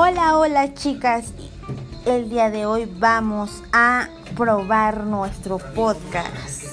Hola, hola chicas. El día de hoy vamos a probar nuestro podcast.